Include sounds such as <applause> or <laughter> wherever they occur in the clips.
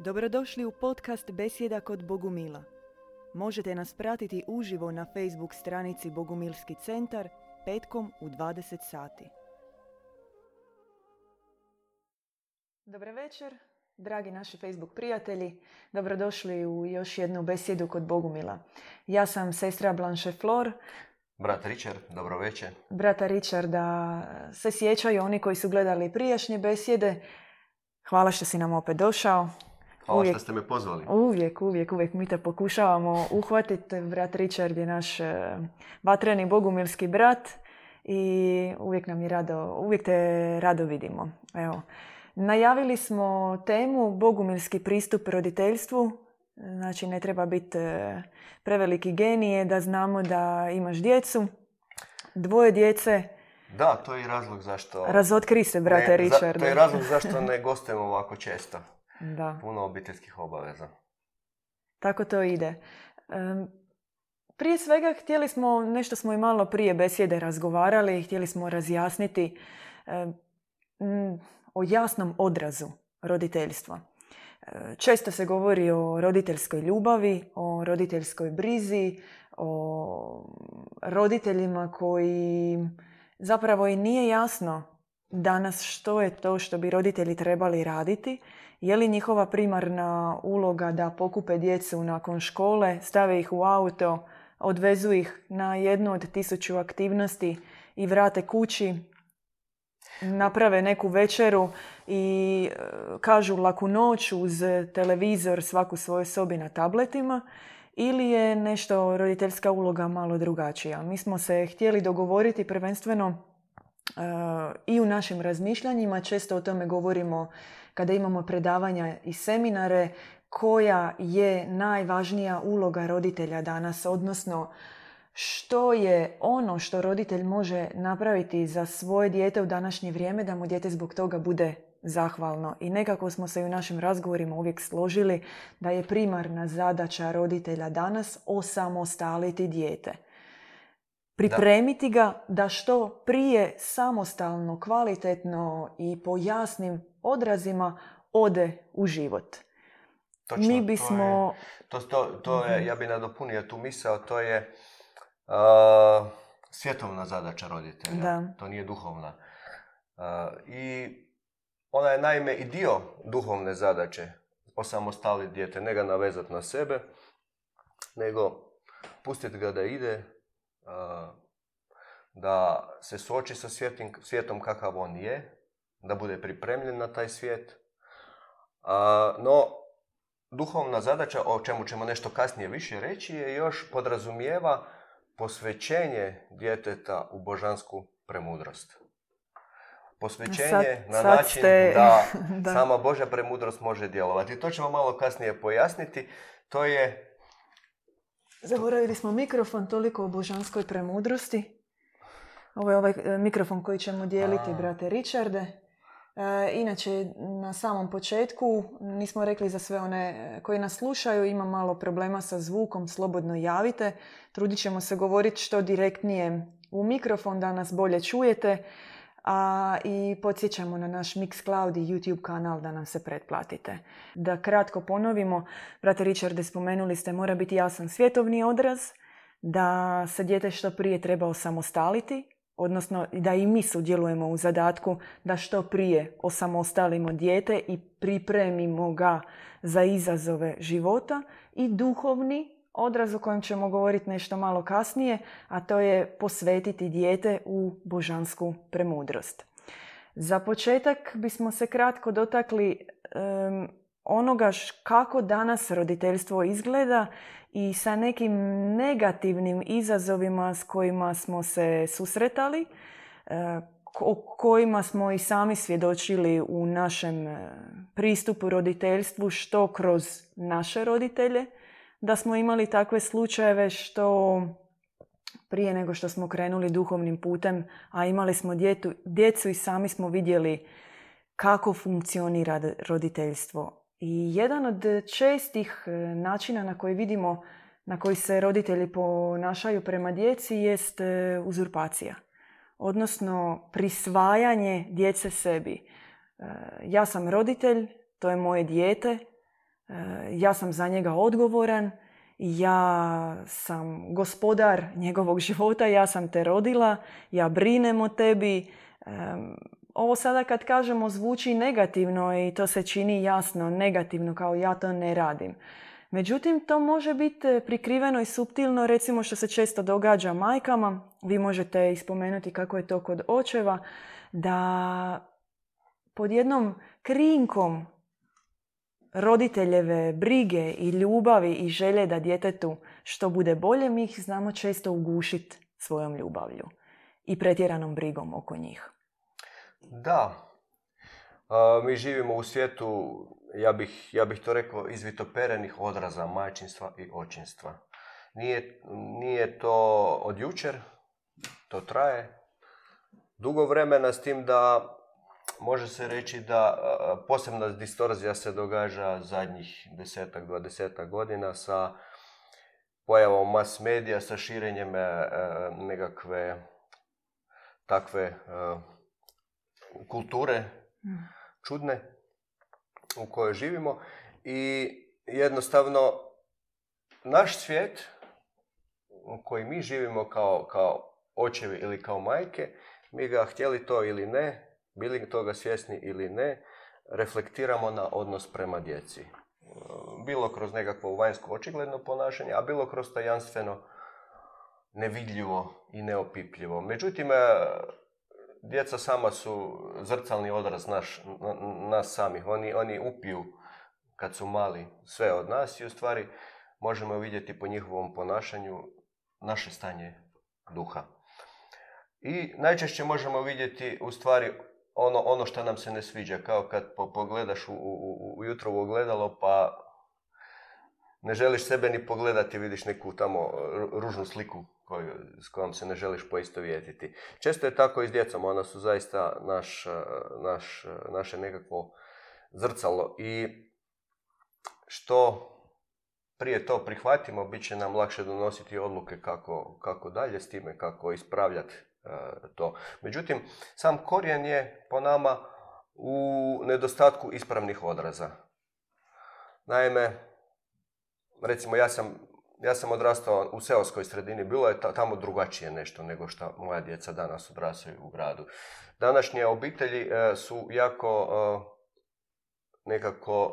Dobrodošli u podcast Besjeda kod Bogumila. Možete nas pratiti uživo na Facebook stranici Bogumilski centar petkom u 20 sati. Dobar večer, dragi naši Facebook prijatelji. Dobrodošli u još jednu besjedu kod Bogumila. Ja sam sestra Blanche Flor. Brat Richard, dobro večer. Brata Richarda se sjećaju oni koji su gledali prijašnje besjede. Hvala što si nam opet došao. Hvala Uvijek- što ste me pozvali. Uvijek, uvijek, uvijek mi te pokušavamo uhvatiti. Brat Richard je naš e, vatreni bogumilski brat i uvijek nam je rado, uvijek te rado vidimo. Evo. Najavili smo temu bogumilski pristup roditeljstvu. Znači ne treba biti e, preveliki genije da znamo da imaš djecu. Dvoje djece. Da, to je i razlog zašto... Razotkri se, brate ne, za- Richard. To je razlog zašto ne gostujemo ovako često. Da. Puno obiteljskih obaveza. Tako to ide. Prije svega htjeli smo, nešto smo i malo prije besjede razgovarali, htjeli smo razjasniti o jasnom odrazu roditeljstva. Često se govori o roditeljskoj ljubavi, o roditeljskoj brizi, o roditeljima koji zapravo i nije jasno danas što je to što bi roditelji trebali raditi. Je li njihova primarna uloga da pokupe djecu nakon škole, stave ih u auto, odvezu ih na jednu od tisuću aktivnosti i vrate kući, naprave neku večeru i e, kažu laku noć uz televizor svaku svojoj sobi na tabletima ili je nešto roditeljska uloga malo drugačija. Mi smo se htjeli dogovoriti prvenstveno i u našim razmišljanjima, često o tome govorimo kada imamo predavanja i seminare, koja je najvažnija uloga roditelja danas, odnosno što je ono što roditelj može napraviti za svoje dijete u današnje vrijeme da mu dijete zbog toga bude zahvalno. I nekako smo se i u našim razgovorima uvijek složili da je primarna zadaća roditelja danas osamostaliti dijete. Pripremiti ga da što prije samostalno, kvalitetno i po jasnim odrazima ode u život. Točno, Mi to je- bismo... To, to, to je, Mhm. ja bi nadopunio tu misao, to je a, svjetovna zadaća roditelja. Da. To nije duhovna. A, I ona je naime i dio duhovne zadaće. Osamostaliti dijete, ne ga navezati na sebe, nego pustiti ga da ide, da se suoči sa svijetim, svijetom kakav on je, da bude pripremljen na taj svijet. A, no, duhovna zadaća, o čemu ćemo nešto kasnije više reći, je još podrazumijeva posvećenje djeteta u božansku premudrost. Posvećenje Sad- na sad način ste- da, <laughs> da. sama Božja premudrost može djelovati. To ćemo malo kasnije pojasniti. To je Zaboravili smo mikrofon, toliko o božanskoj premudrosti. Ovo je ovaj e, mikrofon koji ćemo dijeliti, brate Richarde. E, inače, na samom početku nismo rekli za sve one e, koji nas slušaju, ima malo problema sa zvukom, slobodno javite. Trudit ćemo se govoriti što direktnije u mikrofon da nas bolje čujete. A i podsjećamo na naš Mixcloud i YouTube kanal da nam se pretplatite. Da kratko ponovimo, brate Richarde, spomenuli ste mora biti jasan svjetovni odraz, da se dijete što prije treba osamostaliti, odnosno da i mi sudjelujemo u zadatku da što prije osamostalimo dijete i pripremimo ga za izazove života i duhovni odraz o kojem ćemo govoriti nešto malo kasnije, a to je posvetiti dijete u božansku premudrost. Za početak bismo se kratko dotakli em, onoga kako danas roditeljstvo izgleda i sa nekim negativnim izazovima s kojima smo se susretali, e, o kojima smo i sami svjedočili u našem e, pristupu roditeljstvu, što kroz naše roditelje, da smo imali takve slučajeve što prije nego što smo krenuli duhovnim putem, a imali smo djetu, djecu i sami smo vidjeli kako funkcionira roditeljstvo. I jedan od čestih e, načina na koji vidimo na koji se roditelji ponašaju prema djeci jest e, uzurpacija. Odnosno prisvajanje djece sebi. E, Ja sam roditelj, to je moje dijete, ja sam za njega odgovoran, ja sam gospodar njegovog <laughs> života, ja sam te rodila, ja brinem o tebi. Ovo sada kad kažemo zvuči negativno i to se čini jasno negativno kao ja to ne radim. Međutim, to može biti prikriveno i subtilno, recimo što se često događa majkama. Vi možete ispomenuti kako je to kod očeva, da pod jednom krinkom roditeljeve brige i ljubavi i želje da djetetu što bude bolje, mi ih znamo često ugušiti svojom ljubavlju i pretjeranom brigom oko njih. Da. mi živimo u svijetu, ja bih, ja bih to rekao, izvitoperenih odraza majčinstva i očinstva. Nije, nije to od jučer, to traje dugo vremena s tim da može se reći da posebna distorzija se događa zadnjih desetak, dvadesetak godina sa pojavom mass medija, sa širenjem e, e, nekakve takve e, kulture čudne u kojoj živimo i jednostavno naš svijet u koji mi živimo kao, kao očevi ili kao majke, mi ga htjeli to ili ne, bili toga svjesni ili ne, reflektiramo na odnos prema djeci. Bilo kroz nekakvo vanjsko očigledno ponašanje, a bilo kroz tajanstveno nevidljivo i neopipljivo. Međutim, e, djeca sama su zrcalni odraz naš, nas samih. Oni, oni upiju kad su mali sve od nas i u stvari možemo vidjeti po njihovom ponašanju naše stanje duha. I najčešće možemo vidjeti u stvari ono, ono što nam se ne sviđa, kao kad pogledaš u, u, u jutro u ogledalo pa ne želiš sebe ni pogledati, vidiš neku tamo ružnu sliku koju, s kojom se ne želiš poistovjetiti. Često je tako i s djecom, ona su zaista naš, naš, naše nekakvo zrcalo i što prije to prihvatimo, bit će nam lakše donositi odluke kako, kako dalje s time, kako ispravljati E, to. Međutim, sam korijen je po nama u nedostatku ispravnih odraza. Naime, recimo ja sam, ja sam odrastao u seoskoj sredini, bilo je tamo drugačije nešto nego što moja djeca danas odrastaju u gradu. Današnje obitelji e, su jako e, nekako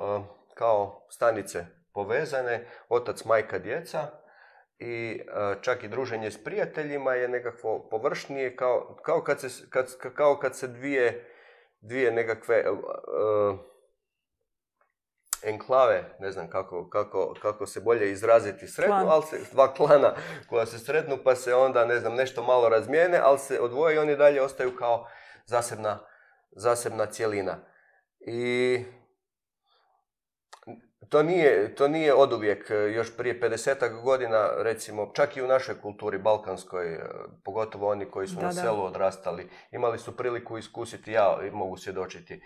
kao stanice povezane, otac, majka, djeca, i e, čak i druženje s prijateljima je nekakvo površnije kao, kao, kad, se, kad, kao kad se dvije, dvije nekakve uh, enklave, ne znam kako, kako, kako se bolje izraziti, sretnu, ali se, dva klana koja se sretnu pa se onda, ne znam, nešto malo razmijene, ali se odvoje i oni dalje ostaju kao zasebna, zasebna cjelina. I to nije, to nije oduvijek, e, još prije 50 godina, recimo, čak i u našoj kulturi balkanskoj, e, pogotovo oni koji su na selu odrastali, imali su priliku iskusiti, ja mogu svjedočiti.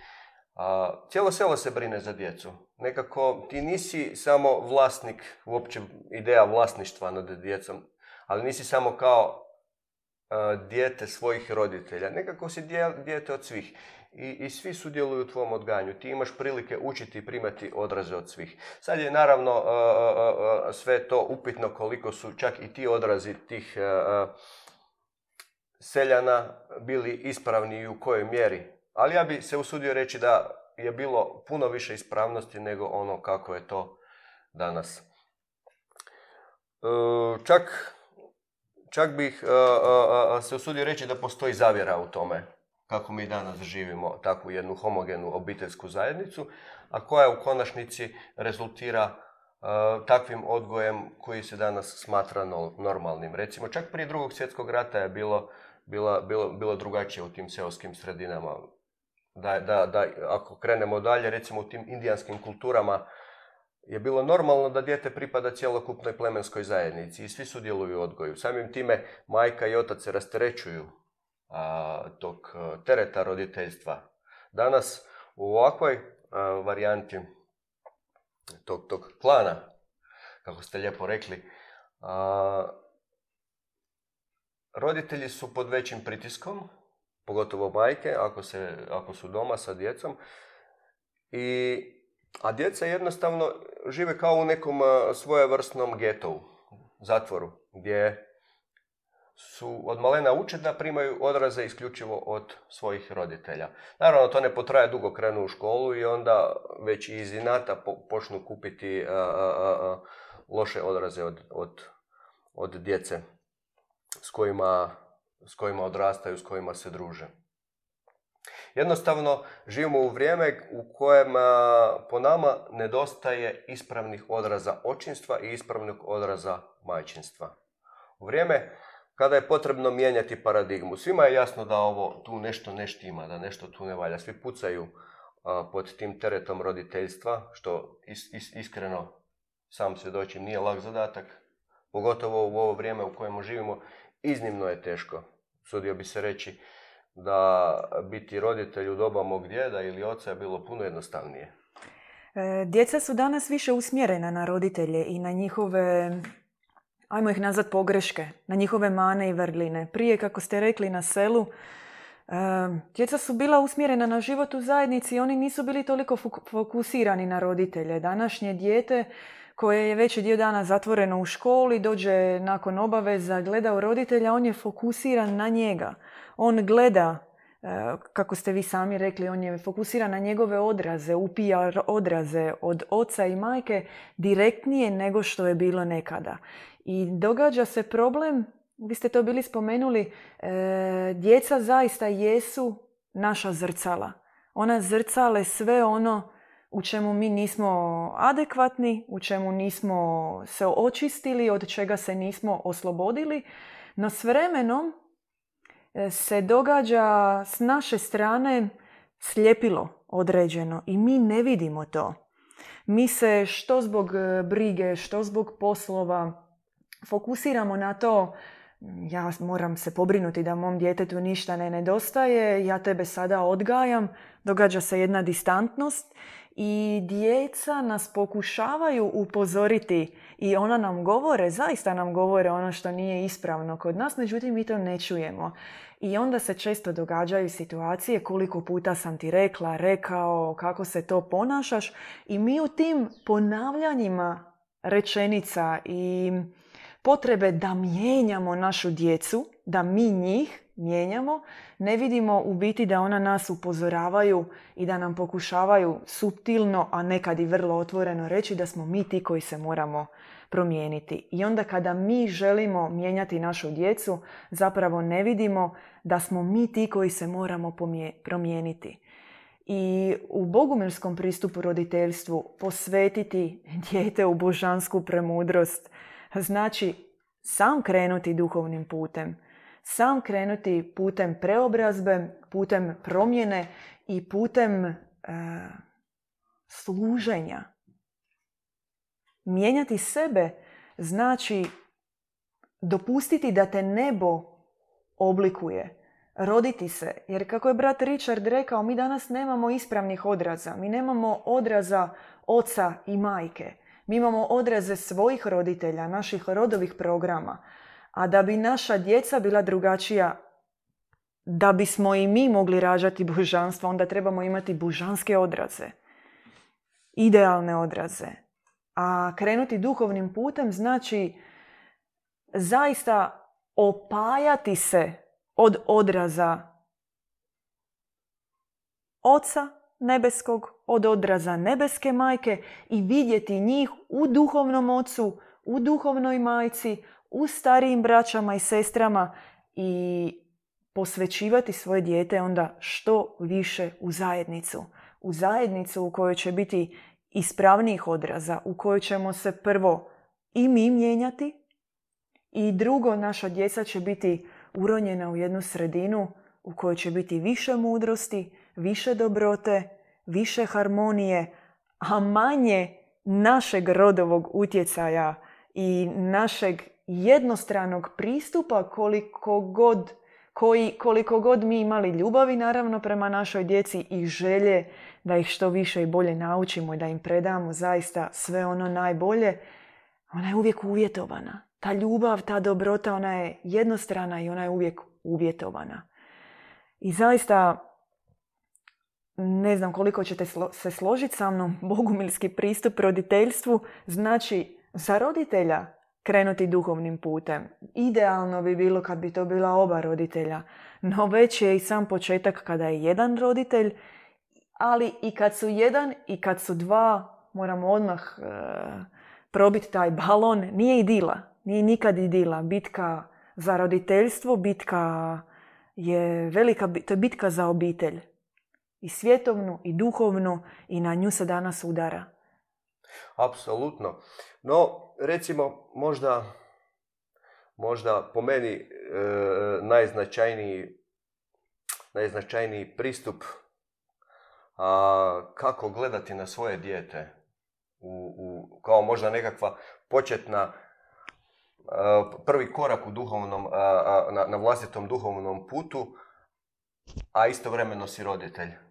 A, cijelo selo se brine za djecu. Nekako ti nisi samo vlasnik, uopće ideja vlasništva nad djecom, ali nisi samo kao e, dijete svojih roditelja. Nekako si dijete od svih i, i svi sudjeluju u tvom odganju. Ti imaš prilike učiti i primati odraze od svih. Sad je naravno sve to upitno koliko su čak i ti odrazi tih seljana bili ispravni i u kojoj mjeri. Ali ja bi se usudio reći da je bilo puno više ispravnosti nego ono kako je to danas. E, čak, čak bih se usudio reći da postoji zavjera u tome kako mi danas živimo takvu jednu homogenu obiteljsku zajednicu, a koja u konačnici rezultira uh, takvim odgojem koji se danas smatra normalnim. Recimo, čak prije drugog svjetskog rata je bilo, bilo, bilo, bilo drugačije u tim seoskim sredinama. Da, da, da, ako krenemo dalje, recimo u tim indijanskim kulturama, je bilo normalno da dijete pripada cjelokupnoj plemenskoj zajednici i svi sudjeluju u odgoju. Samim time majka i otac se rasterećuju tog tereta roditeljstva. Danas u ovakvoj varijanti tog, tog plana, kako ste lijepo rekli, roditelji su pod većim pritiskom, pogotovo majke, ako, se, ako su doma sa djecom, i A djeca jednostavno žive kao u nekom a, svojevrsnom getovu, zatvoru, gdje su od malena uče da primaju odraze isključivo od svojih roditelja. Naravno, to ne potraje dugo, krenu u školu i onda već iz inata po- počnu kupiti loše odraze od, od, od djece s kojima, s kojima odrastaju, s kojima se druže. Jednostavno, živimo u vrijeme u kojem po nama nedostaje ispravnih odraza očinstva i ispravnih odraza majčinstva. U vrijeme kada je potrebno mijenjati paradigmu. Svima je jasno da ovo tu nešto ne štima, da nešto tu ne valja. Svi pucaju a, pod tim teretom roditeljstva, što is- is- iskreno sam svjedočim nije lak zadatak, pogotovo u ovo vrijeme u kojemu živimo, iznimno je teško. Sudio bi se reći da biti roditelj u doba mog djeda ili oca je bilo puno jednostavnije. E, Djeca su danas više usmjerena na roditelje i na njihove, ajmo ih nazvat pogreške, na njihove mane i vrline. Prije, kako ste rekli, na selu, djeca su bila usmjerena na život u zajednici i oni nisu bili toliko fok- fokusirani na roditelje. Današnje dijete koje je veći dio dana zatvoreno u školi, dođe nakon obaveza, gleda u roditelja, on je fokusiran na njega. On gleda E, kako ste vi sami rekli, on je fokusiran na njegove odraze, upija odraze od oca i majke direktnije nego što je bilo nekada. I događa se problem, vi ste to bili spomenuli, e, djeca zaista jesu naša zrcala. Ona zrcale sve ono u čemu mi nismo adekvatni, u čemu nismo se očistili, od čega se nismo oslobodili, no s vremenom e, se događa s naše strane sljepilo određeno i mi ne vidimo to. Mi se što zbog e, brige, što zbog poslova fokusiramo na to "Mm, ja moram se pobrinuti da mom djetetu ništa ne nedostaje, ja tebe sada odgajam, događa se jedna distantnost i djeca nas pokušavaju upozoriti i ona nam govore, zaista nam govore ono što nije ispravno kod nas, međutim mi to ne čujemo. I onda se često događaju situacije koliko puta sam ti rekla, rekao, kako se to ponašaš i mi u tim ponavljanjima rečenica i potrebe da mijenjamo našu djecu, da mi njih mijenjamo, ne vidimo u biti da ona nas upozoravaju i da nam pokušavaju subtilno, a nekad i vrlo otvoreno reći da smo mi ti koji se moramo promijeniti. I onda kada mi želimo mijenjati našu djecu, zapravo ne vidimo da smo mi ti koji se moramo promijeniti. I u bogumilskom pristupu roditeljstvu posvetiti dijete u božansku premudrost znači sam krenuti duhovnim putem, sam krenuti putem preobrazbe, putem promjene i putem e, služenja. Mijenjati sebe znači dopustiti da te nebo oblikuje, roditi se. Jer kako je brat Richard rekao, mi danas nemamo ispravnih odraza. Mi nemamo odraza oca i majke. Mi imamo odraze svojih roditelja, naših rodovih programa. A da bi naša djeca bila drugačija, da bismo i mi mogli rađati božanstvo, onda trebamo imati božanske odraze. Idealne odraze. A krenuti duhovnim putem znači zaista opajati se od odraza Oca nebeskog, od odraza nebeske majke i vidjeti njih u duhovnom ocu, u duhovnoj majci, u starijim braćama i sestrama i posvećivati svoje dijete onda što više u zajednicu. U zajednicu u kojoj će biti ispravnijih odraza, u kojoj ćemo se prvo i mi mijenjati i drugo naša djeca će biti uronjena u jednu sredinu u kojoj će biti više mudrosti, više dobrote, više harmonije, a manje našeg rodovog utjecaja i našeg jednostranog pristupa koliko god, koji, koliko god mi imali ljubavi naravno prema našoj djeci i želje da ih što više i bolje naučimo i da im predamo zaista sve ono najbolje, ona je uvijek uvjetovana. Ta ljubav, ta dobrota, ona je jednostrana i ona je uvijek uvjetovana. I zaista ne znam koliko ćete se složiti sa mnom, <laughs> bogumilski pristup roditeljstvu znači za roditelja krenuti duhovnim putem. Idealno bi bilo kad bi to bila oba roditelja, no već je i sam početak kada je jedan roditelj, ali i kad su jedan i kad su dva, moramo odmah e, probiti taj balon. Nije idila, nije nikad idila. Bitka za roditeljstvo, bitka je velika, to je bitka za obitelj. I svjetovnu, i duhovnu, i na nju se danas udara. Apsolutno. No, recimo, možda, možda po meni e, najznačajniji, najznačajniji pristup a, kako gledati na svoje dijete u, u, kao možda nekakva početna prvi korak u duhovnom, na, na vlastitom duhovnom putu, a istovremeno si roditelj.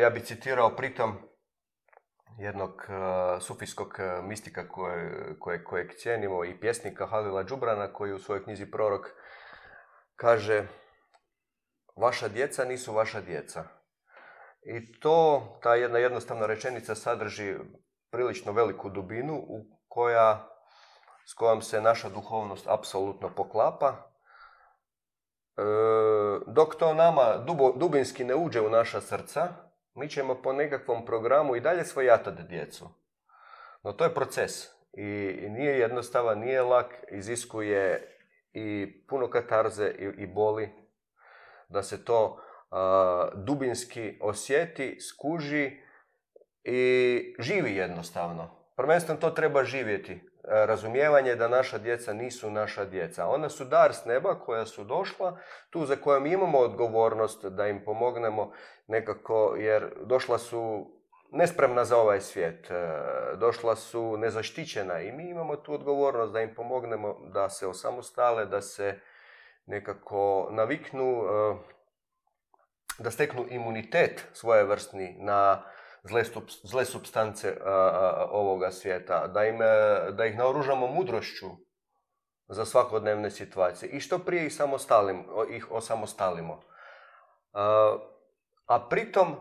Ja bih citirao pritom jednog sufijskog mistika koje, koje, kojeg cijenimo i pjesnika Halila Džubrana koji u svojoj knjizi Prorok kaže Vaša djeca nisu vaša djeca. I to, ta jedna jednostavna rečenica sadrži prilično veliku dubinu u koja, s kojom se naša duhovnost apsolutno poklapa. E, dok to nama dubo, dubinski ne uđe u naša srca, mi ćemo po nekakvom programu i dalje svojatati djecu. No to je proces i, nije jednostavan, nije lak, iziskuje i puno katarze i, i boli da se to dubinski osjeti, skuži i živi jednostavno. Prvenstveno to treba živjeti. Razumijevanje da naša djeca nisu naša djeca. Ona su dar s neba koja su došla, tu za kojom imamo odgovornost da im pomognemo nekako, jer došla su nespremna za ovaj svijet, e, došla su nezaštićena i mi imamo tu odgovornost da im pomognemo da se osamostale, da se nekako naviknu e, da steknu imunitet svojevrsni na zle, zle substance ovoga svijeta, da, im, e, da ih naoružamo mudrošću za svakodnevne situacije i što prije ih, samostalim, ih osamostalimo. A, a pritom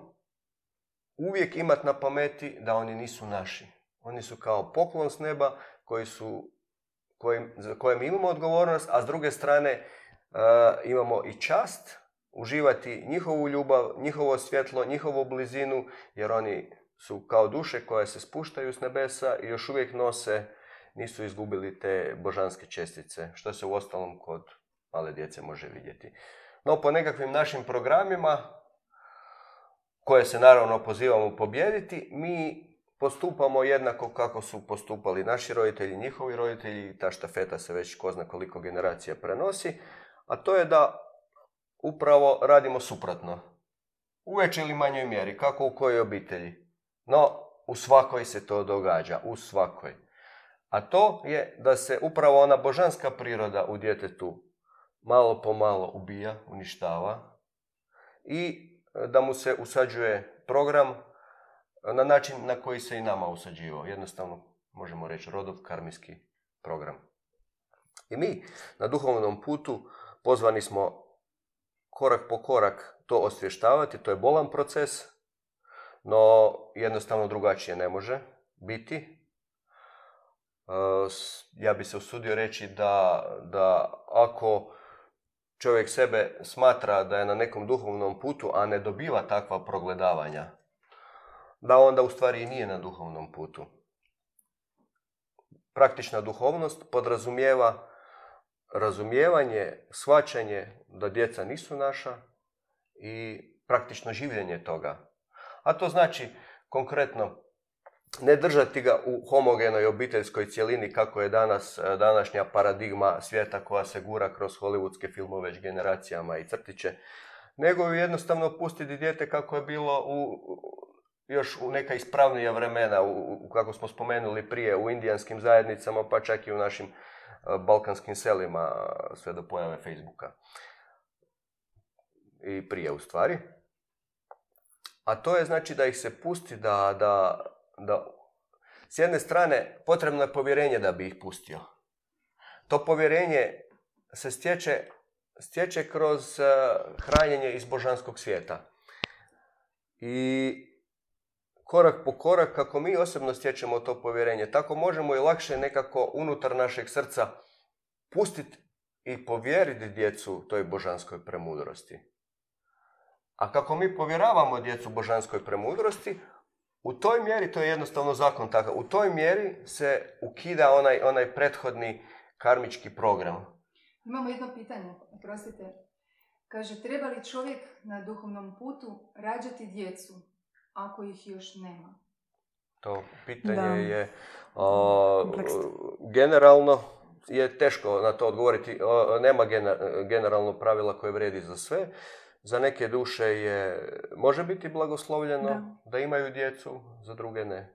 uvijek imat na pameti da oni nisu naši. Oni su kao poklon s neba koji su, kojim, za koje mi imamo odgovornost, a s druge strane imamo i čast uživati njihovu ljubav, njihovo svjetlo, njihovu blizinu, jer oni su kao duše koje se spuštaju s nebesa i još uvijek nose, nisu izgubili te božanske čestice, što se u ostalom kod male djece može vidjeti. No, po nekakvim našim programima, koje se naravno pozivamo pobijediti, mi postupamo jednako kako su postupali naši roditelji, njihovi roditelji, ta štafeta se već ko zna koliko generacija prenosi, a to je da upravo radimo suprotno. U većoj ili manjoj mjeri, kako u kojoj obitelji. No, u svakoj se to događa, u svakoj. A to je da se upravo ona božanska priroda u djetetu malo po malo ubija, uništava i da mu se usađuje program na način na koji se i nama usađivao. Jednostavno, možemo reći, rodov karmijski program. I mi na duhovnom putu pozvani smo korak po korak to osvještavati, to je bolan proces, no jednostavno drugačije ne može biti. E, ja bi se usudio reći da, da ako čovjek sebe smatra da je na nekom duhovnom putu, a ne dobiva takva progledavanja, da onda u stvari nije na duhovnom putu. Praktična duhovnost podrazumijeva razumijevanje, shvaćanje da djeca nisu naša i praktično življenje toga. A to znači konkretno ne držati ga u homogenoj obiteljskoj cjelini kako je danas današnja paradigma svijeta koja se gura kroz hollywoodske filmove već generacijama i crtiće, nego jednostavno pustiti dijete kako je bilo u, još u neka ispravnija vremena, u, kako smo spomenuli prije, u indijanskim zajednicama, pa čak i u našim balkanskim selima sve do pojave Facebooka. I prije u stvari. A to je znači da ih se pusti da, da, da s jedne strane potrebno je povjerenje da bi ih pustio. To povjerenje se stječe, stječe kroz hranjenje iz božanskog svijeta. I korak po korak, kako mi osobno stječemo to povjerenje, tako možemo i lakše nekako unutar našeg srca pustiti i povjeriti djecu toj božanskoj premudrosti. A kako mi povjeravamo djecu božanskoj premudrosti, u toj mjeri, to je jednostavno zakon takav, u toj mjeri se ukida onaj, onaj prethodni karmički program. Imamo jedno pitanje, oprostite. Kaže, treba li čovjek na duhovnom putu rađati djecu, ako ih još nema? To pitanje je generalno je teško na to odgovoriti. nema generalno pravila koje vredi za sve. Za neke duše je, može biti blagoslovljeno da. imaju djecu, za druge ne.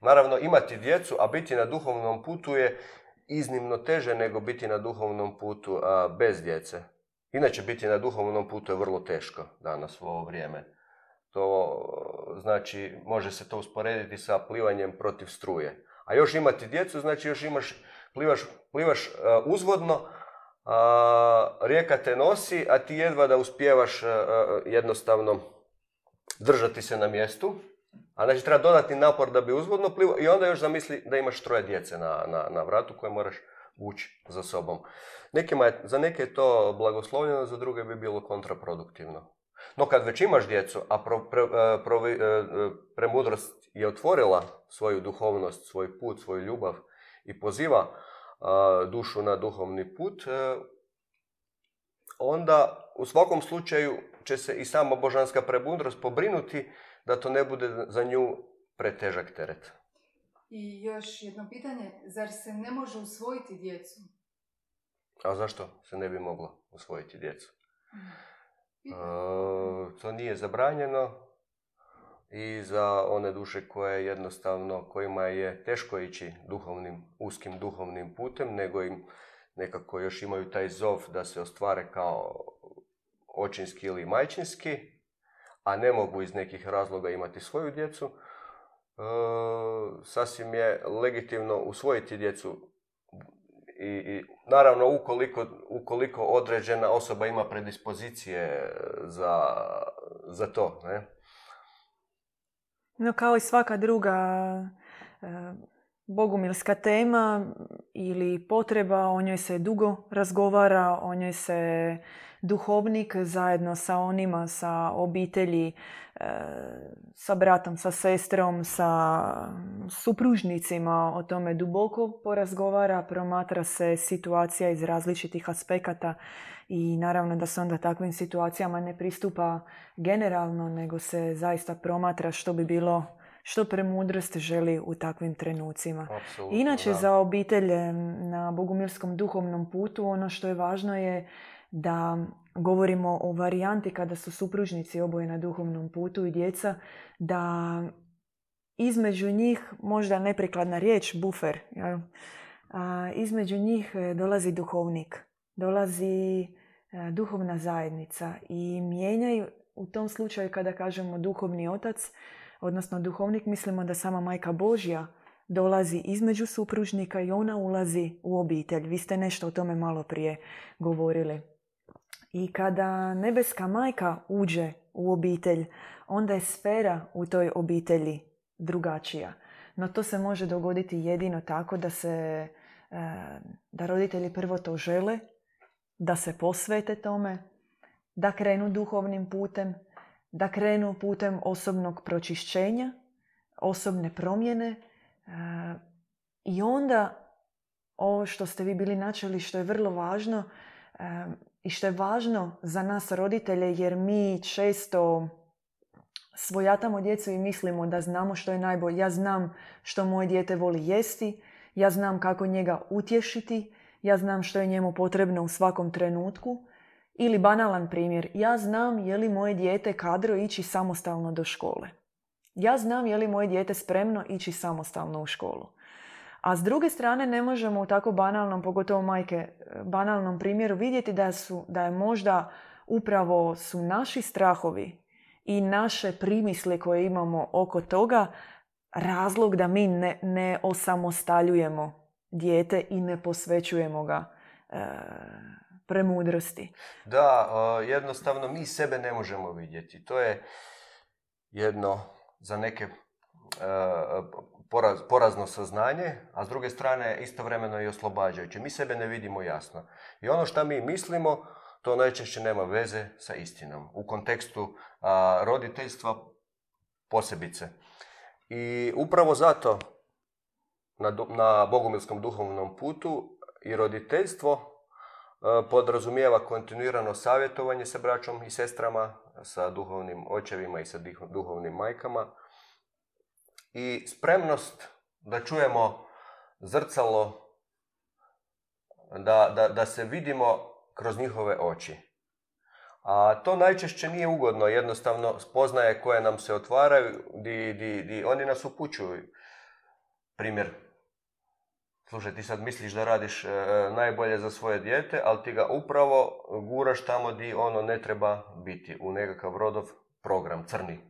Naravno, imati djecu, a biti na duhovnom putu je iznimno teže nego biti na duhovnom putu a, bez djece. Inače, biti na duhovnom putu je vrlo teško danas u ovo vrijeme. To znači, može se to usporediti sa plivanjem protiv struje. A još imati djecu, znači još imaš, plivaš, plivaš uzvodno, a, rijeka te nosi, a ti jedva da uspijevaš jednostavno držati se na mjestu. A znači treba dodatni napor da bi uzvodno plivao i onda još zamisli da imaš troje djece na, na, na vratu koje moraš vući za sobom. Nekima je, za neke je to blagoslovljeno, za druge bi bilo kontraproduktivno. No kad već imaš djecu, a pro, pre, pro, premudrost je otvorila svoju duhovnost, svoj put, svoju ljubav i poziva dušu na duhovni put, e, onda u svakom slučaju će se i sama božanska prebudrost pobrinuti da to ne bude za nju pretežak teret. I još jedno pitanje, zar se ne može usvojiti djecu? A zašto se ne bi moglo usvojiti djecu? E, to nije zabranjeno, i za one duše koje jednostavno, kojima je teško ići duhovnim, uskim duhovnim putem, nego im nekako još imaju taj zov da se ostvare kao očinski ili majčinski, a ne mogu iz nekih razloga imati svoju djecu, e, sasvim je legitimno usvojiti djecu i, i naravno ukoliko, ukoliko određena osoba ima predispozicije za, za to. Ne? No kao i svaka druga e, bogumilska tema ili potreba, o njoj se dugo razgovara, o njoj se duhovnik zajedno sa onima, sa obitelji, e, sa bratom, sa sestrom, sa supružnicima o tome duboko porazgovara, promatra se situacija iz različitih aspekata i naravno da se onda takvim situacijama ne pristupa generalno, nego se zaista promatra što bi bilo što premudrost želi u takvim trenucima. Inače, za obitelje na bogumirskom duhovnom putu ono što je važno je da govorimo o varijanti kada su supružnici oboje na duhovnom putu i djeca, da između njih, možda neprikladna riječ, bufer, a, između njih e, dolazi duhovnik, dolazi e, duhovna zajednica i mijenjaju u tom slučaju kada kažemo duhovni otac, odnosno duhovnik, mislimo da sama majka Božja dolazi između supružnika i ona ulazi u obitelj. Vi ste nešto o tome malo prije govorili. I kada nebeska majka uđe u obitelj, onda je sfera u toj obitelji drugačija. No to se može dogoditi jedino tako da se e, da roditelji prvo to žele, da se posvete tome, da krenu duhovnim putem, da krenu putem osobnog pročišćenja, osobne promjene e, i onda ovo što ste vi bili načeli, što je vrlo važno, e, i što je važno za nas roditelje jer mi često svojatamo djecu i mislimo da znamo što je najbolje. Ja znam što moje dijete voli jesti, ja znam kako njega utješiti, ja znam što je njemu potrebno u svakom trenutku. Ili banalan primjer, ja znam je li moje dijete kadro ići samostalno do škole. Ja znam je li moje dijete spremno ići samostalno u školu. A s druge strane ne možemo u tako banalnom, pogotovo majke, banalnom primjeru vidjeti da, su, da je možda upravo su naši strahovi i naše primisle koje imamo oko toga razlog da mi ne, ne osamostaljujemo dijete i ne posvećujemo ga e, premudrosti. Da, jednostavno mi sebe ne možemo vidjeti. To je jedno za neke poraz, porazno saznanje, a s druge strane istovremeno i oslobađajuće. Mi sebe ne vidimo jasno. I ono što mi mislimo, to najčešće nema veze sa istinom. U kontekstu roditeljstva posebice. I upravo zato na, na bogumilskom duhovnom putu i roditeljstvo podrazumijeva kontinuirano savjetovanje sa braćom i sestrama, sa duhovnim očevima i sa duhovnim majkama i spremnost da čujemo zrcalo, da, da, da se vidimo kroz njihove oči. A to najčešće nije ugodno, jednostavno spoznaje koje nam se otvaraju, di, di, di oni nas upućuju. Primjer, slušaj, ti sad misliš da radiš e, najbolje za svoje dijete, ali ti ga upravo guraš tamo di ono ne treba biti, u nekakav rodov program, crni. E,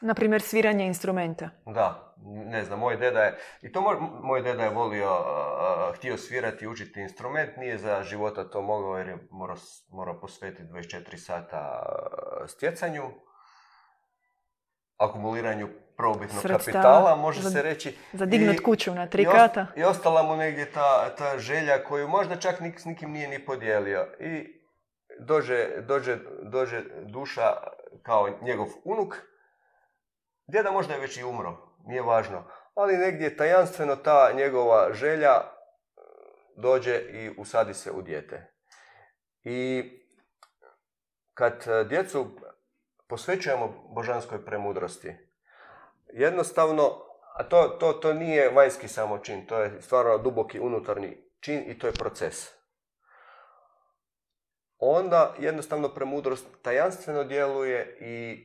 na primjer, sviranje instrumenta. Da, ne znam, moj deda je, i to moj, moj deda je volio, htio svirati, učiti instrument, nije za života to mogao jer je morao, morao posvetiti 24 sata stjecanju, akumuliranju probitnog kapitala, može se reći. Za dignut kuću na tri kata. I ostala mu negdje ta, ta želja koju možda čak nik, s nikim nije ni podijelio. I dođe, dođe, dođe duša kao njegov unuk, Djeda možda je već i umro, nije važno. Ali negdje tajanstveno ta njegova želja e, dođe i usadi se u dijete. I kad e, djecu posvećujemo božanskoj premudrosti, jednostavno, a to, to, to nije vanjski samo čin, to je stvarno duboki unutarnji čin i to je proces. Onda jednostavno premudrost tajanstveno djeluje i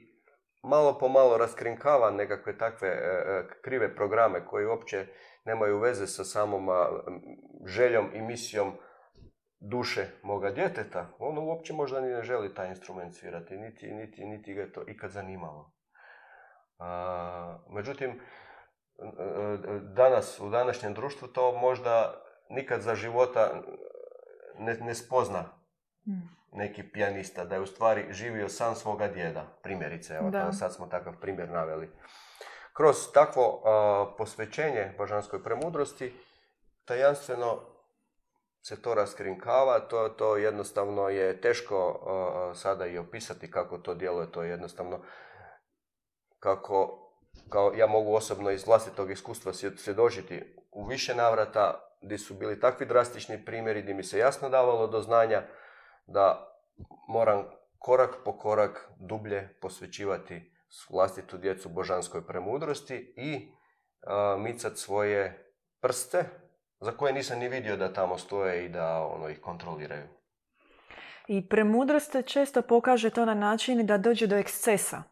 malo po malo raskrinkava nekakve takve e, e, krive programe koji uopće nemaju veze sa samom željom i misijom duše moga djeteta. Ono uopće možda ni ne želi taj instrument svirati, niti, niti, niti ga je to ikad zanimalo. Međutim, danas, u današnjem društvu to možda nikad za života ne, ne spozna. Hmm neki pijanista, da je u stvari živio sam svoga djeda, primjerice, evo da. sad smo takav primjer naveli. Kroz takvo posvećenje božanskoj premudrosti, tajanstveno se to raskrinkava, to, to jednostavno je teško sada i opisati kako to djeluje, to je jednostavno kako kao ja mogu osobno iz vlastitog iskustva svjedočiti u više navrata gdje su bili takvi drastični primjeri gdje mi se jasno davalo do znanja da moram korak po korak dublje posvećivati vlastitu djecu božanskoj premudrosti i uh, micat svoje prste za koje nisam ni vidio da tamo stoje i da ono ih kontroliraju. I premudrost često pokaže to na način da dođe do ekscesa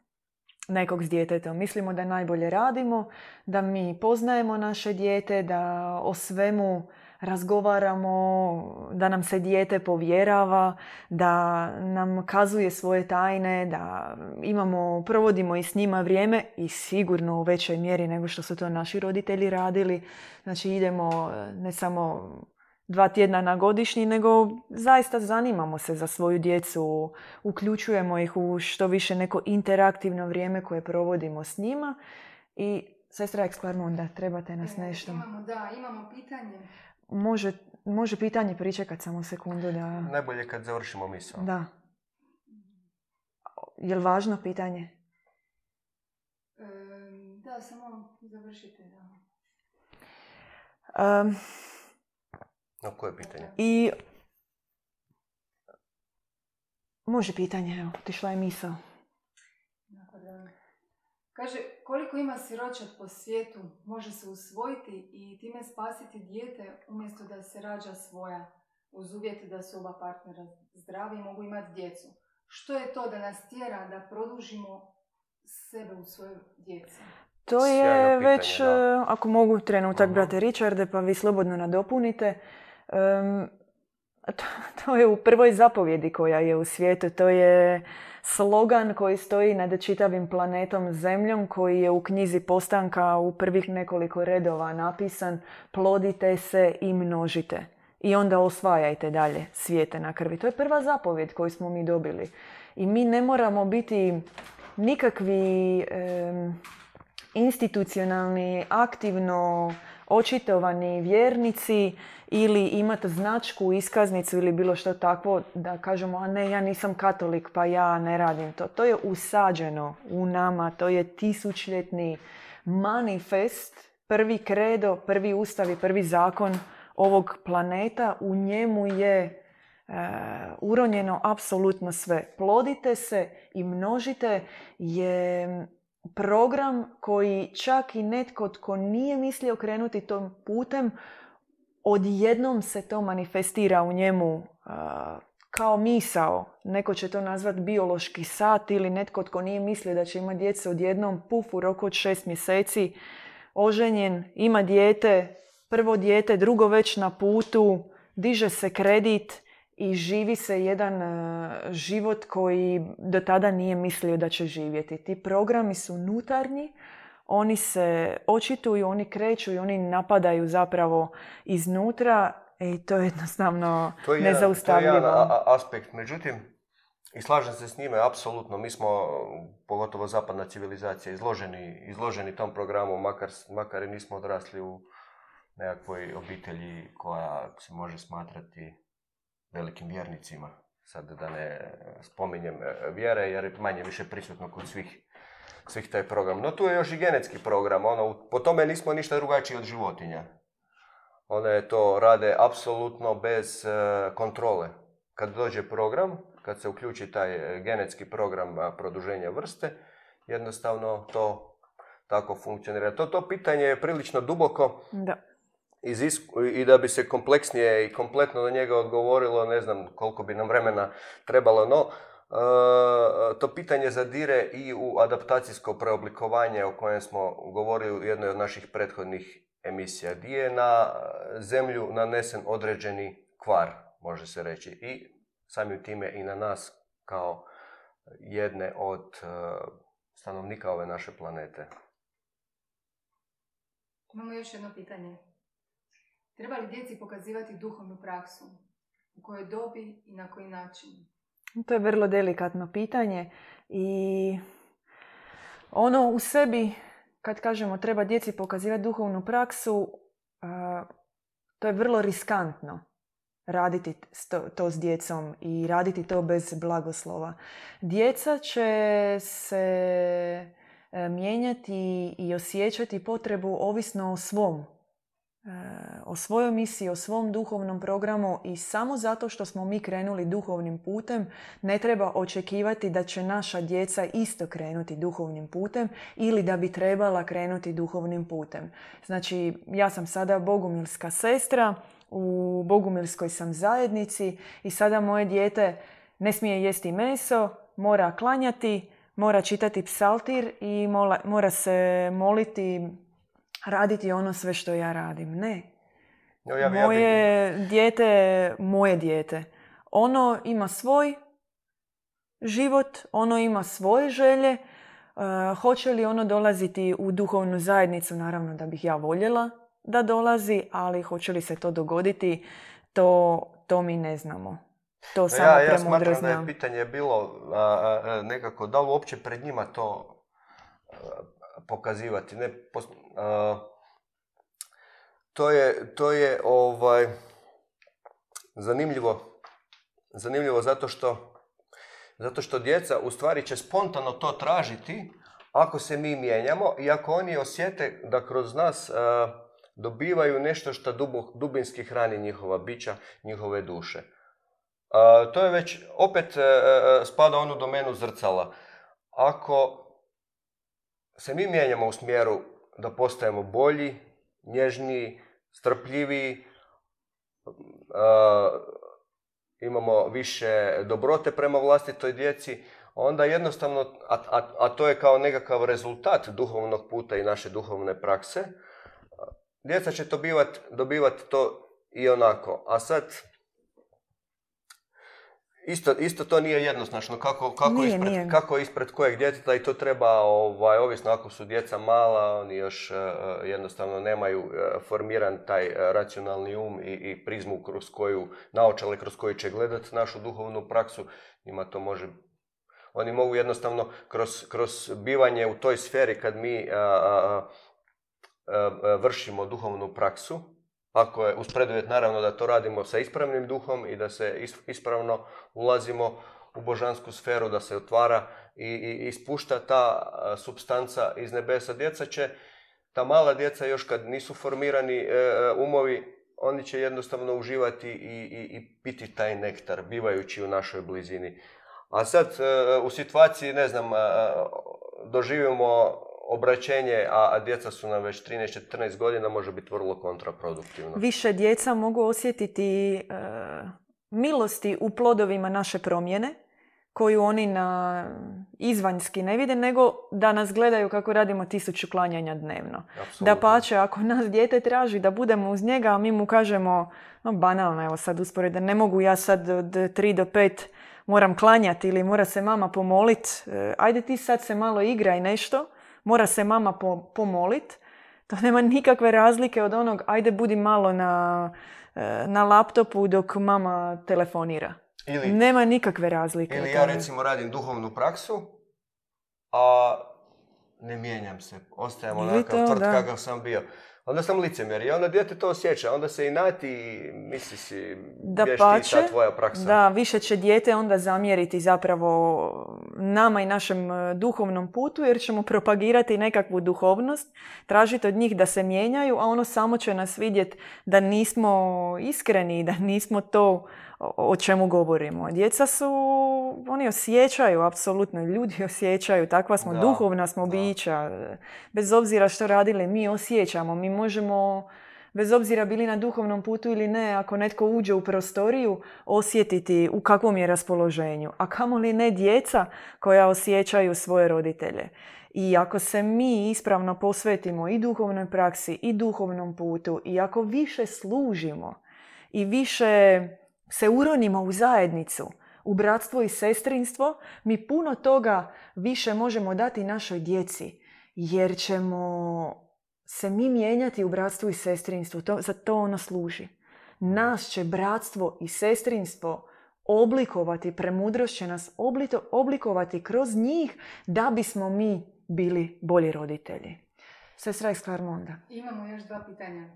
nekog s djetetom. Mislimo da najbolje radimo, da mi poznajemo naše dijete, da o svemu razgovaramo, da nam se dijete povjerava, da nam kazuje svoje tajne, da imamo, provodimo i s njima vrijeme i sigurno u većoj mjeri nego što su to naši roditelji radili. Znači idemo ne samo dva tjedna na godišnji, nego zaista zanimamo se za svoju djecu, uključujemo ih u što više neko interaktivno vrijeme koje provodimo s njima i sestra Eksklarmonda, trebate nas e, nešto. Imamo, da, imamo pitanje. Može, može pitanje pričekat samo sekundu da... Najbolje kad završimo misao. Da. Je li važno pitanje? E, da, samo završite. Da. Um, no, koje pitanje? I... Može pitanje, evo, otišla je misao. Kaže, koliko ima siročat po svijetu, može se usvojiti i time spasiti dijete umjesto da se rađa svoja, uz uvjeti da su oba partnera zdravi i mogu imati djecu. Što je to da nas tjera da produžimo sebe u svojoj djeci? To je već, e, ako mogu trenutak, brate Richarde, pa vi slobodno nadopunite. To, <laughs> to je u prvoj zapovjedi koja je u svijetu. To je slogan koji stoji nad čitavim planetom Zemljom, koji je u knjizi Postanka u prvih nekoliko redova napisan plodite se i množite. I onda osvajajte dalje svijete na krvi. To je prva zapovjed koju smo mi dobili. I mi ne moramo biti nikakvi institucionalni, aktivno očitovani vjernici ili imate značku, iskaznicu ili bilo što takvo da kažemo a ne ja nisam katolik pa ja ne radim to. To je usađeno u nama, to je tisućljetni manifest, prvi kredo, prvi ustav i prvi zakon ovog planeta. U njemu je e, uronjeno apsolutno sve. Plodite se i množite je program koji čak i netko tko nije mislio krenuti tom putem, odjednom se to manifestira u njemu kao misao. Neko će to nazvati biološki sat ili netko tko nije mislio da će imati djece odjednom, puf, u roku od šest mjeseci, oženjen, ima dijete, prvo dijete, drugo već na putu, diže se kredit i živi se jedan e, život koji do tada nije mislio da će živjeti. Ti programi su unutarnji, oni se očituju, oni kreću i oni napadaju zapravo iznutra i to je jednostavno to je nezaustavljivo. to je jedan aspekt. Međutim, i slažem se s njime, apsolutno. Mi smo, pogotovo zapadna civilizacija, izloženi, izloženi tom programu, makar, makar i nismo odrasli u nekakvoj obitelji koja se može smatrati velikim vjernicima. Sad da ne spominjem e, vjere, jer je manje više prisutno kod svih, svih taj program. No tu je još i genetski program. Ono, po tome nismo ništa drugačiji od životinja. One to rade apsolutno bez e, kontrole. Kad dođe program, kad se uključi taj e, genetski program produženja vrste, jednostavno to tako funkcionira. To, to pitanje je prilično duboko. Da i da bi se kompleksnije i kompletno na njega odgovorilo, ne znam koliko bi nam vremena trebalo, no e, to pitanje zadire i u adaptacijsko preoblikovanje o kojem smo govorili u jednoj od naših prethodnih emisija, gdje je na zemlju nanesen određeni kvar, može se reći, i samim time i na nas kao jedne od e, stanovnika ove naše planete. Imamo još jedno pitanje. Treba li djeci pokazivati duhovnu praksu? U kojoj dobi i na koji način? To je vrlo delikatno pitanje i ono u sebi, kad kažemo treba djeci pokazivati duhovnu praksu, to je vrlo riskantno raditi to s djecom i raditi to bez blagoslova. Djeca će se e, mijenjati i osjećati potrebu ovisno o svom o svojoj misiji, o svom duhovnom programu i samo zato što smo mi krenuli duhovnim putem ne treba očekivati da će naša djeca isto krenuti duhovnim putem ili da bi trebala krenuti duhovnim putem. Znači, ja sam sada bogumilska sestra, u bogumilskoj sam zajednici i sada moje dijete ne smije jesti meso, mora klanjati, mora čitati psaltir i mora se moliti raditi ono sve što ja radim. Ne. moje dijete je moje dijete. Ono ima svoj život, ono ima svoje želje. Uh, hoće li ono dolaziti u duhovnu zajednicu? Naravno da bih ja voljela da dolazi, ali hoće li se to dogoditi? To, to mi ne znamo. To samo ja, ja smatram da je pitanje bilo nekako da li uopće pred njima to pokazivati. Ne, to je, to je ovaj, zanimljivo, zanimljivo zato što, zato što djeca u stvari će spontano to tražiti ako se mi mijenjamo i ako oni osjete da kroz nas dobivaju nešto što dubinski hrani njihova bića, njihove duše. to je već opet spada onu domenu zrcala. Ako se mi mijenjamo u smjeru da postajemo bolji, nježniji, strpljiviji, imamo više dobrote prema vlastitoj djeci, onda jednostavno, a, a, a to je kao nekakav rezultat duhovnog puta i naše duhovne prakse, djeca će dobivati dobivat to i onako. A sad, Isto, isto to nije jednoznačno kako, kako, ispred, kako ispred kojeg djeteta i to treba, ovaj, ovisno ako su djeca mala, oni još uh, jednostavno nemaju uh, formiran taj uh, racionalni um i, i prizmu kroz koju, naočale kroz koju će gledati našu duhovnu praksu, njima to može Oni mogu jednostavno kroz, kroz bivanje u toj sferi kad mi vršimo duhovnu praksu, ako je uz preduvjet naravno da to radimo sa ispravnim duhom i da se ispravno ulazimo u božansku sferu, da se otvara i, i ispušta ta substanca iz nebesa. Djeca će, ta mala djeca još kad nisu formirani e, e, umovi, oni će jednostavno uživati i, i, i piti taj nektar, bivajući u našoj blizini. A sad e, u situaciji, ne znam, doživimo obraćenje, a, djeca su nam već 13-14 godina, može biti vrlo kontraproduktivno. Više djeca mogu osjetiti e, milosti u plodovima naše promjene, koju oni na izvanjski ne vide, nego da nas gledaju kako radimo tisuću klanjanja dnevno. Da pače, ako nas dijete traži da budemo uz njega, a mi mu kažemo, no banalno, evo sad usporede, ne mogu ja sad od 3 do 5 moram klanjati ili mora se mama pomolit, e, ajde ti sad se malo igraj nešto, mora se mama pomolit. To nema nikakve razlike od onog ajde budi malo na, e, na laptopu dok mama telefonira. Ili, nema nikakve razlike. Ili ja recimo radim duhovnu praksu, a ne mijenjam se. Ostajem onakav tvrd kakav sam bio onda sam licemjer i onda dijete to osjeća, onda se i nati i misli si da pače, ta tvoja praksa. Da, više će dijete onda zamjeriti zapravo nama i našem e, duhovnom putu jer ćemo propagirati nekakvu duhovnost, tražiti od njih da se mijenjaju, a ono samo će nas vidjeti da nismo iskreni, da nismo to o čemu govorimo. Djeca su, oni osjećaju, apsolutno, ljudi <laughs> osjećaju, takva smo, duhovna smo bića. Bez obzira što radili, mi osjećamo, mi možemo, bez obzira bili na duhovnom putu ili ne, ako netko uđe u prostoriju, osjetiti u kakvom je raspoloženju. A kamoli ne djeca koja osjećaju svoje roditelje. I ako se mi ispravno posvetimo i duhovnoj praksi i duhovnom putu i ako više služimo i više se uronimo u zajednicu, u bratstvo i sestrinstvo, mi puno toga više možemo dati našoj djeci, jer ćemo se mi mijenjati u bratstvu i sestrinstvu. To, za to ono služi. Nas će bratstvo i sestrinstvo oblikovati, premudrost će nas oblikovati kroz njih da bismo mi bili bolji roditelji. Sestra iz. Imamo još dva pitanja.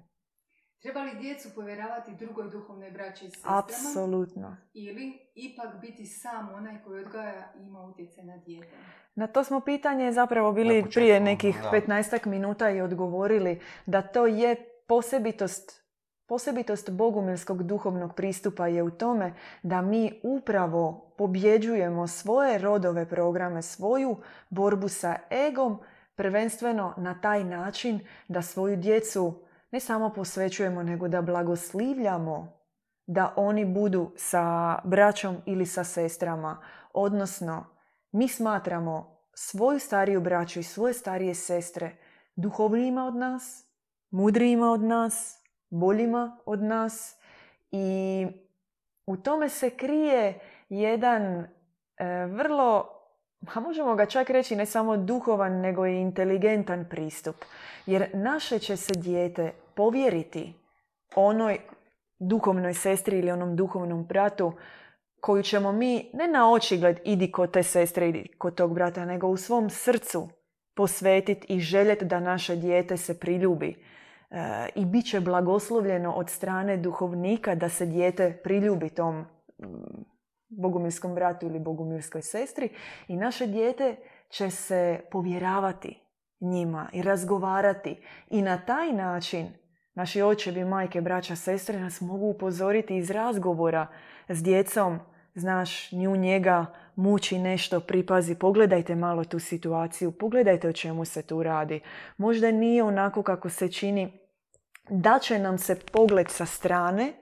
Treba li djecu povjeravati drugoj duhovnoj braći i sestrama? Apsolutno. Ili ipak biti sam onaj koji odgaja i ima utjecaj na dijete? Na to smo pitanje zapravo bili prije nekih 15 minuta i odgovorili da to je posebitost Posebitost bogumilskog duhovnog pristupa je u tome da mi upravo pobjeđujemo svoje rodove programe, svoju borbu sa egom, prvenstveno na taj način da svoju djecu ne samo posvećujemo, nego da blagoslivljamo da oni budu sa braćom ili sa sestrama. Odnosno, mi smatramo svoju stariju braću i svoje starije sestre duhovnijima od nas, mudrijima od nas, boljima od nas i u tome se krije jedan e, vrlo a možemo ga čak reći ne samo duhovan, nego i inteligentan pristup. Jer naše će se dijete povjeriti onoj duhovnoj sestri ili onom duhovnom bratu koju ćemo mi ne na očigled idi kod te sestre, idi kod tog brata, nego u svom srcu posvetiti i željeti da naše dijete se priljubi. E, I bit će blagoslovljeno od strane duhovnika da se dijete priljubi tom bogumilskom bratu ili bogumilskoj sestri i naše dijete će se povjeravati njima i razgovarati i na taj način naši očevi, majke, braća, sestre nas mogu upozoriti iz razgovora s djecom. Znaš, nju njega muči nešto, pripazi, pogledajte malo tu situaciju, pogledajte o čemu se tu radi. Možda nije onako kako se čini, da će nam se pogled sa strane,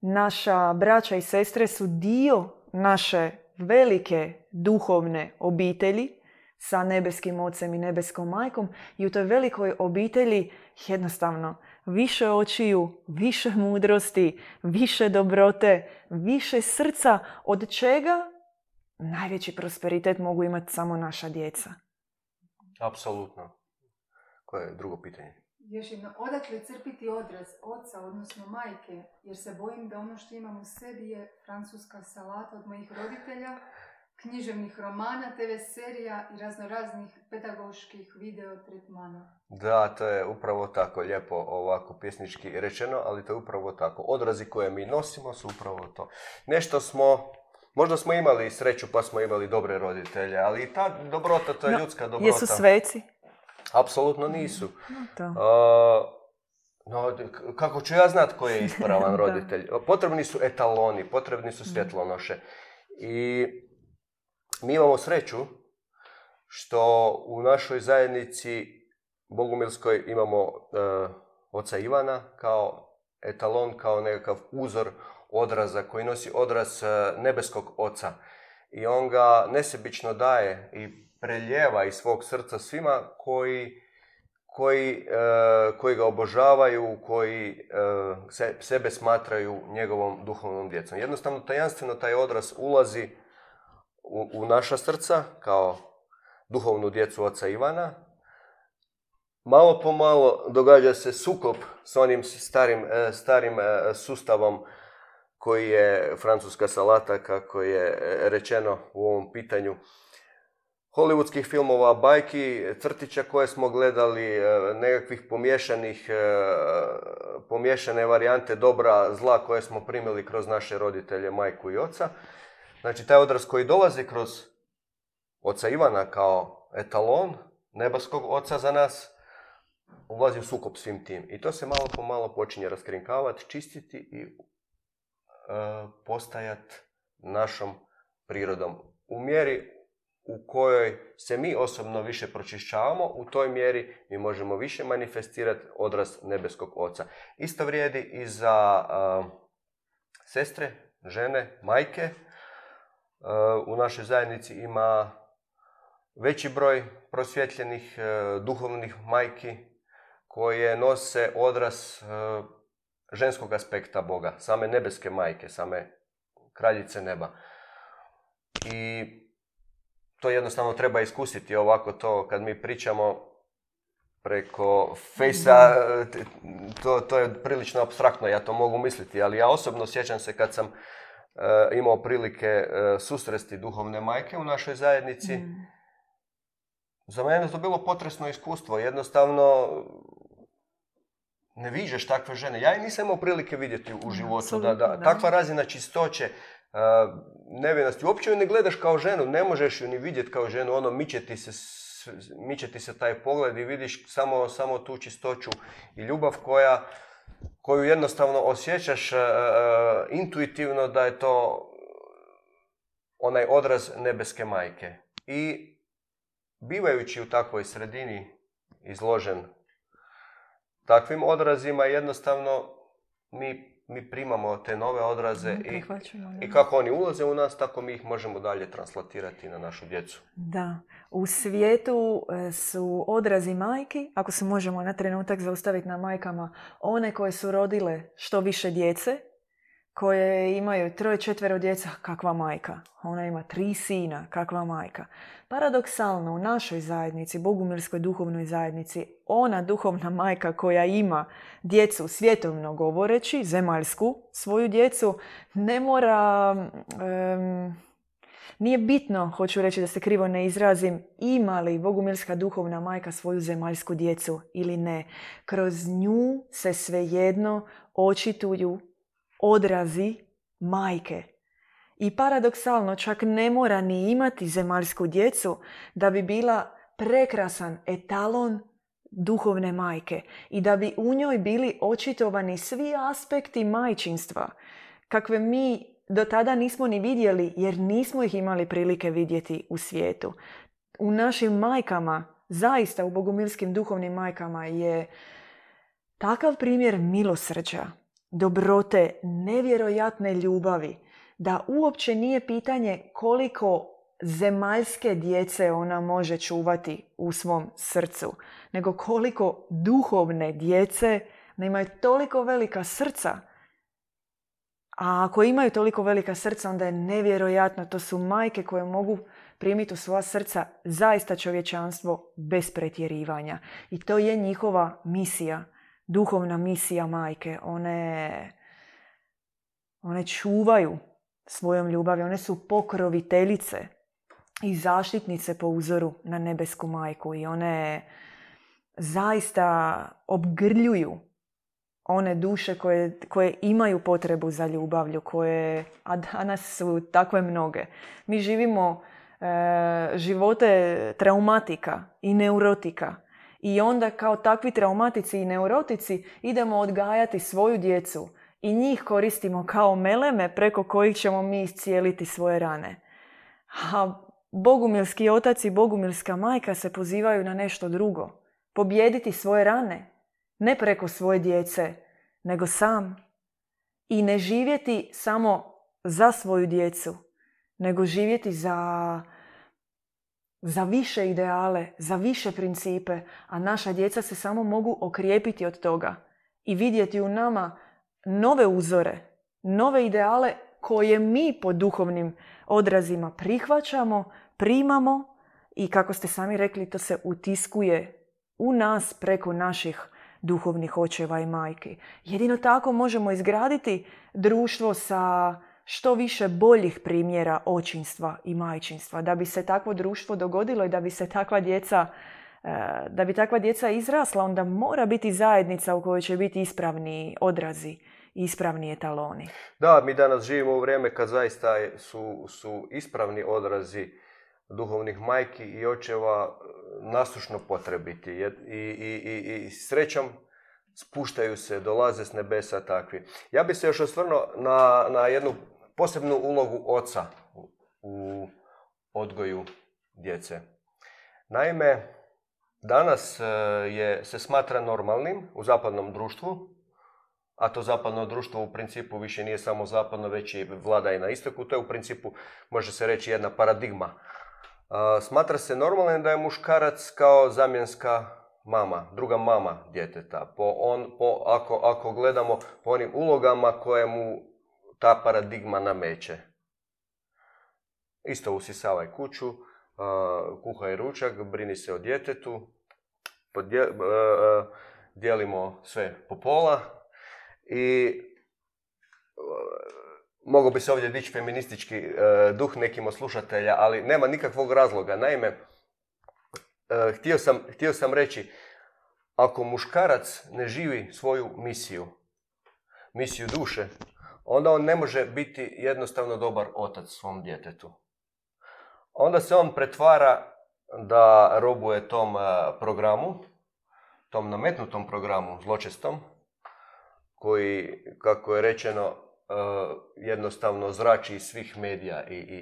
naša braća i sestre su dio naše velike duhovne obitelji sa nebeskim ocem i nebeskom majkom i u toj velikoj obitelji jednostavno više očiju, više mudrosti, više dobrote, više srca, od čega najveći prosperitet mogu imati samo naša djeca. Apsolutno. Koje je drugo pitanje? Još jedno, odakle crpiti odraz oca, odnosno majke, jer se bojim da ono što imam u sebi je francuska salata od mojih roditelja, književnih romana, TV serija i raznoraznih pedagoških video tretmana. Da, to je upravo tako lijepo ovako pjesnički rečeno, ali to je upravo tako. Odrazi koje mi nosimo su upravo to. Nešto smo, možda smo imali sreću pa smo imali dobre roditelje, ali i ta dobrota, to je No, ljudska dobrota. Jesu sveci? Apsolutno nisu. No, to. No, kako ću ja znat ko je <laughs> ispravan roditelj? Potrebni su etaloni, potrebni su svjetlonoše. I mi imamo sreću što u našoj zajednici Bogumilskoj imamo e, oca Ivana kao etalon, kao nekakav uzor odraza koji nosi odraz e, nebeskog oca. I on ga nesebično daje i preljeva iz svog srca svima koji koji, e, koji ga obožavaju, koji e, se, sebe smatraju njegovom duhovnom djecom. Jednostavno, tajanstveno taj odraz ulazi u, naša srca kao duhovnu djecu oca Ivana. Malo po malo događa se sukob s onim starim, e, starim e, sustavom koji je francuska salata, kako je e, rečeno u ovom pitanju hollywoodskih filmova, bajki, crtića koje smo gledali, nekakvih pomješanih, e, pomiješane varijante dobra, zla koje smo primili kroz naše roditelje, majku i oca. Znači, taj odraz koji dolazi kroz oca Ivana kao etalon nebaskog oca za nas, ulazi u sukob svim tim. I to se malo po malo počinje raskrinkavati, čistiti i e, postajat našom prirodom. U mjeri u kojoj se mi osobno više pročišćavamo, u toj mjeri mi možemo više manifestirati odraz nebeskog oca. Isto vrijedi i za a, sestre, žene, majke. A, u našoj zajednici ima veći broj prosvjetljenih e, duhovnih majki koje nose odraz e, ženskog aspekta Boga, same nebeske majke, same kraljice neba. I to jednostavno treba iskusiti ovako to kad mi pričamo preko fejsa, to, to je prilično abstraktno, ja to mogu misliti, ali ja osobno sjećam se kad sam e, imao prilike e, susresti duhovne majke u našoj zajednici. Mm. Za mene je to bilo potresno iskustvo, jednostavno ne viđeš takve žene. Ja ih nisam imao prilike vidjeti u životu. Da, da, takva razina čistoće, uh, nevinosti. Uopće ju ne gledaš kao ženu, ne možeš ju ni vidjeti kao ženu. Ono, miče ti se, miče ti se taj pogled i vidiš samo, samo tu čistoću i ljubav koja, koju jednostavno osjećaš uh, uh, intuitivno da je to onaj odraz nebeske majke. I bivajući u takvoj sredini izložen takvim odrazima, jednostavno mi, mi primamo te nove odraze i, i kako oni ulaze u nas, tako mi ih možemo dalje translatirati na našu djecu. Da. U svijetu e, su odrazi majki, ako se možemo na trenutak zaustaviti na majkama, one koje su rodile što više djece, koje imaju troje, četvero djeca, kakva majka. Ona ima tri sina, kakva majka. Paradoksalno, u našoj zajednici, Bogumilskoj duhovnoj zajednici, ona duhovna majka koja ima djecu svjetovno govoreći, zemaljsku, svoju djecu, ne mora... em, nije bitno, hoću reći da se krivo ne izrazim, ima li Bogumilska duhovna majka svoju zemaljsku djecu ili ne. Kroz nju se svejedno očituju odrazi majke. I paradoksalno čak ne mora ni imati zemaljsku djecu da bi bila prekrasan etalon duhovne majke i da bi u njoj bili očitovani svi aspekti majčinstva kakve mi do tada nismo ni vidjeli jer nismo ih imali prilike vidjeti u svijetu. U našim majkama, zaista u bogumilskim duhovnim majkama je takav primjer milosrđa, dobrote, nevjerojatne ljubavi, da uopće nije pitanje koliko zemaljske djece ona može čuvati u svom srcu, nego koliko duhovne djece da imaju toliko velika srca. A ako imaju toliko velika srca, onda je nevjerojatno. To su majke koje mogu primiti u svoja srca zaista čovječanstvo bez pretjerivanja. I to je njihova misija, duhovna misija majke. One, one čuvaju svojom ljubavi, one su pokroviteljice i zaštitnice po uzoru na nebesku majku i one zaista obgrljuju one duše koje, koje imaju potrebu za ljubavlju, koje, a danas su takve mnoge. Mi živimo e, živote traumatika i neurotika. I onda kao takvi traumatici i neurotici idemo odgajati svoju djecu i njih koristimo kao meleme preko kojih ćemo mi iscijeliti svoje rane. A bogumilski otac i bogumilska majka se pozivaju na nešto drugo. Pobjediti svoje rane. Ne preko svoje djece, nego sam. I ne živjeti samo za svoju djecu, nego živjeti za, za više ideale, za više principe, a naša djeca se samo mogu okrijepiti od toga i vidjeti u nama nove uzore, nove ideale koje mi po duhovnim odrazima prihvaćamo, primamo i kako ste sami rekli, to se utiskuje u nas preko naših duhovnih očeva i majki. Jedino tako možemo izgraditi društvo sa što više boljih primjera očinstva i majčinstva. Da bi se takvo društvo dogodilo i da bi se takva djeca e, da bi takva djeca izrasla, onda mora biti zajednica u kojoj će biti ispravni odrazi, ispravni etaloni. Da, mi danas živimo u vrijeme kad zaista su, su ispravni odrazi duhovnih majki i očeva e, nasušno potrebiti. I, i, i, i srećom spuštaju se, dolaze s nebesa takvi. Ja bih se još osvrnuo na, na jednu posebnu ulogu oca u odgoju djece. Naime, danas e, je, se smatra normalnim u zapadnom društvu, a to zapadno društvo u principu više nije samo zapadno, već i vlada i na istoku. To je u principu, može se reći, jedna paradigma Smatra se normalnim da je muškarac kao zamjenska mama, druga mama djeteta. Po on, po, ako, ako gledamo po onim ulogama koje mu ta paradigma nameće. Isto usisavaj kuću, kuhaj ručak, brini se o djetetu, dijelimo sve po pola i Mogao bi se ovdje dići feministički e, duh nekim od slušatelja, ali nema nikakvog razloga. Naime, e, htio, sam, htio sam reći, ako muškarac ne živi svoju misiju, misiju duše, onda on ne može biti jednostavno dobar otac svom djetetu. Onda se on pretvara da robuje tom e, programu, tom nametnutom programu zločestom, koji, kako je rečeno, Eh, jednostavno zrači iz svih medija i, i,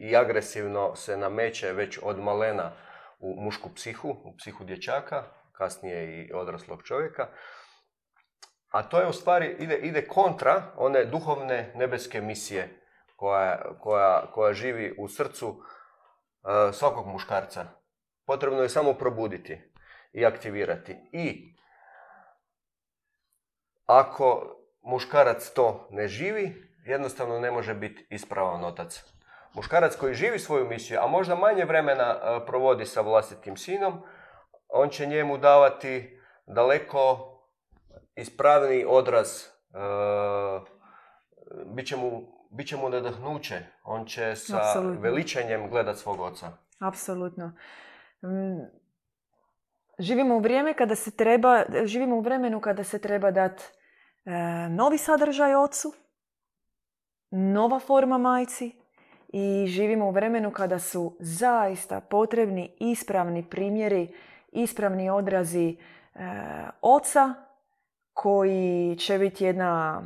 i, i agresivno se nameće već od malena u mušku psihu, u psihu dječaka, kasnije i odraslog čovjeka. A to je u stvari, ide, ide kontra one duhovne nebeske misije koja, koja, koja živi u srcu uh, svakog muškarca. Potrebno je samo probuditi i aktivirati. I ako muškarac to ne živi, jednostavno ne može biti ispravan otac. Muškarac koji živi svoju misiju, a možda manje vremena e, provodi sa vlastitim sinom, on će njemu davati daleko ispravniji odraz, e, bit će mu, bit će mu nadahnuće, on će sa Absolutno. veličanjem gledat svog oca. Apsolutno. Mm, živimo u vrijeme kada se treba, živimo u vremenu kada se treba dati E, novi sadržaj ocu, nova forma majci i živimo u vremenu kada su zaista potrebni ispravni primjeri, ispravni odrazi e, oca koji će biti jedna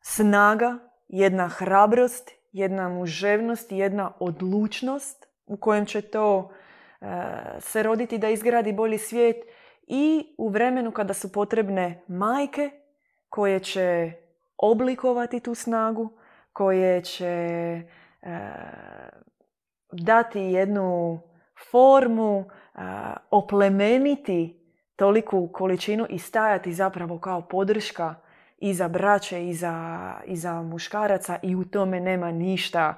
snaga, jedna hrabrost, jedna muževnost, jedna odlučnost u kojem će to e, se roditi da izgradi bolji svijet i u vremenu kada su potrebne majke koje će oblikovati tu snagu, koje će e, dati jednu formu, oplemeniti toliku količinu i stajati zapravo kao podrška i za braće i za, i za muškaraca i u tome nema ništa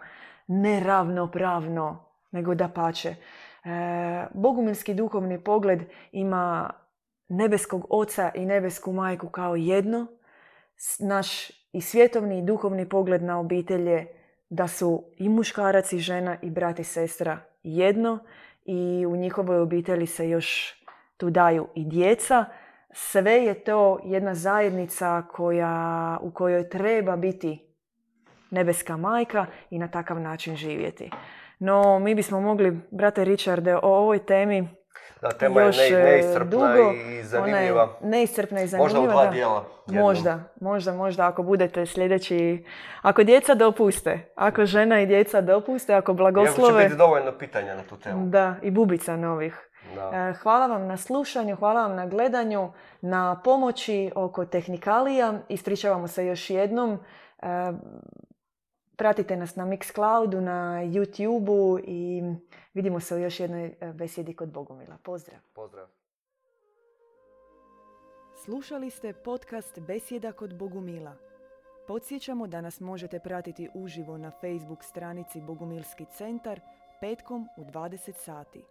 neravnopravno, nego da pače. E, bogumilski duhovni pogled ima nebeskog oca i nebesku majku kao jedno, naš i svjetovni i duhovni pogled na obitelj je da su i muškarac i žena i brat i sestra jedno i u njihovoj obitelji se još tu daju i djeca. Sve je to jedna zajednica koja, u kojoj treba biti nebeska majka i na takav način živjeti. No, mi bismo mogli, brate Richarde, o ovoj temi Da, tema još je e, ne, neiscrpna dugo. i zanimljiva. Ona je neiscrpna i Možda zanimljiva. u dva dijela. Možda, možda, možda ako budete sljedeći, ako djeca dopuste, ako žena i djeca dopuste, ako Iako će blagoslove, biti dovoljno pitanja na tu temu. da, i bubica novih. Da. E, Hvala vam na slušanju, hvala vam na gledanju, na pomoći oko tehnikalija. Ispričavamo se još jednom. E, Pratite nas na Mixcloudu, na YouTubeu i vidimo se u još jednoj e, besjedi kod Bogumila. Pozdrav! Pozdrav. Slušali ste podcast Besjeda kod Bogumila. Podsjećamo da nas možete pratiti uživo na Facebook stranici Bogumilski centar petkom u 20 sati.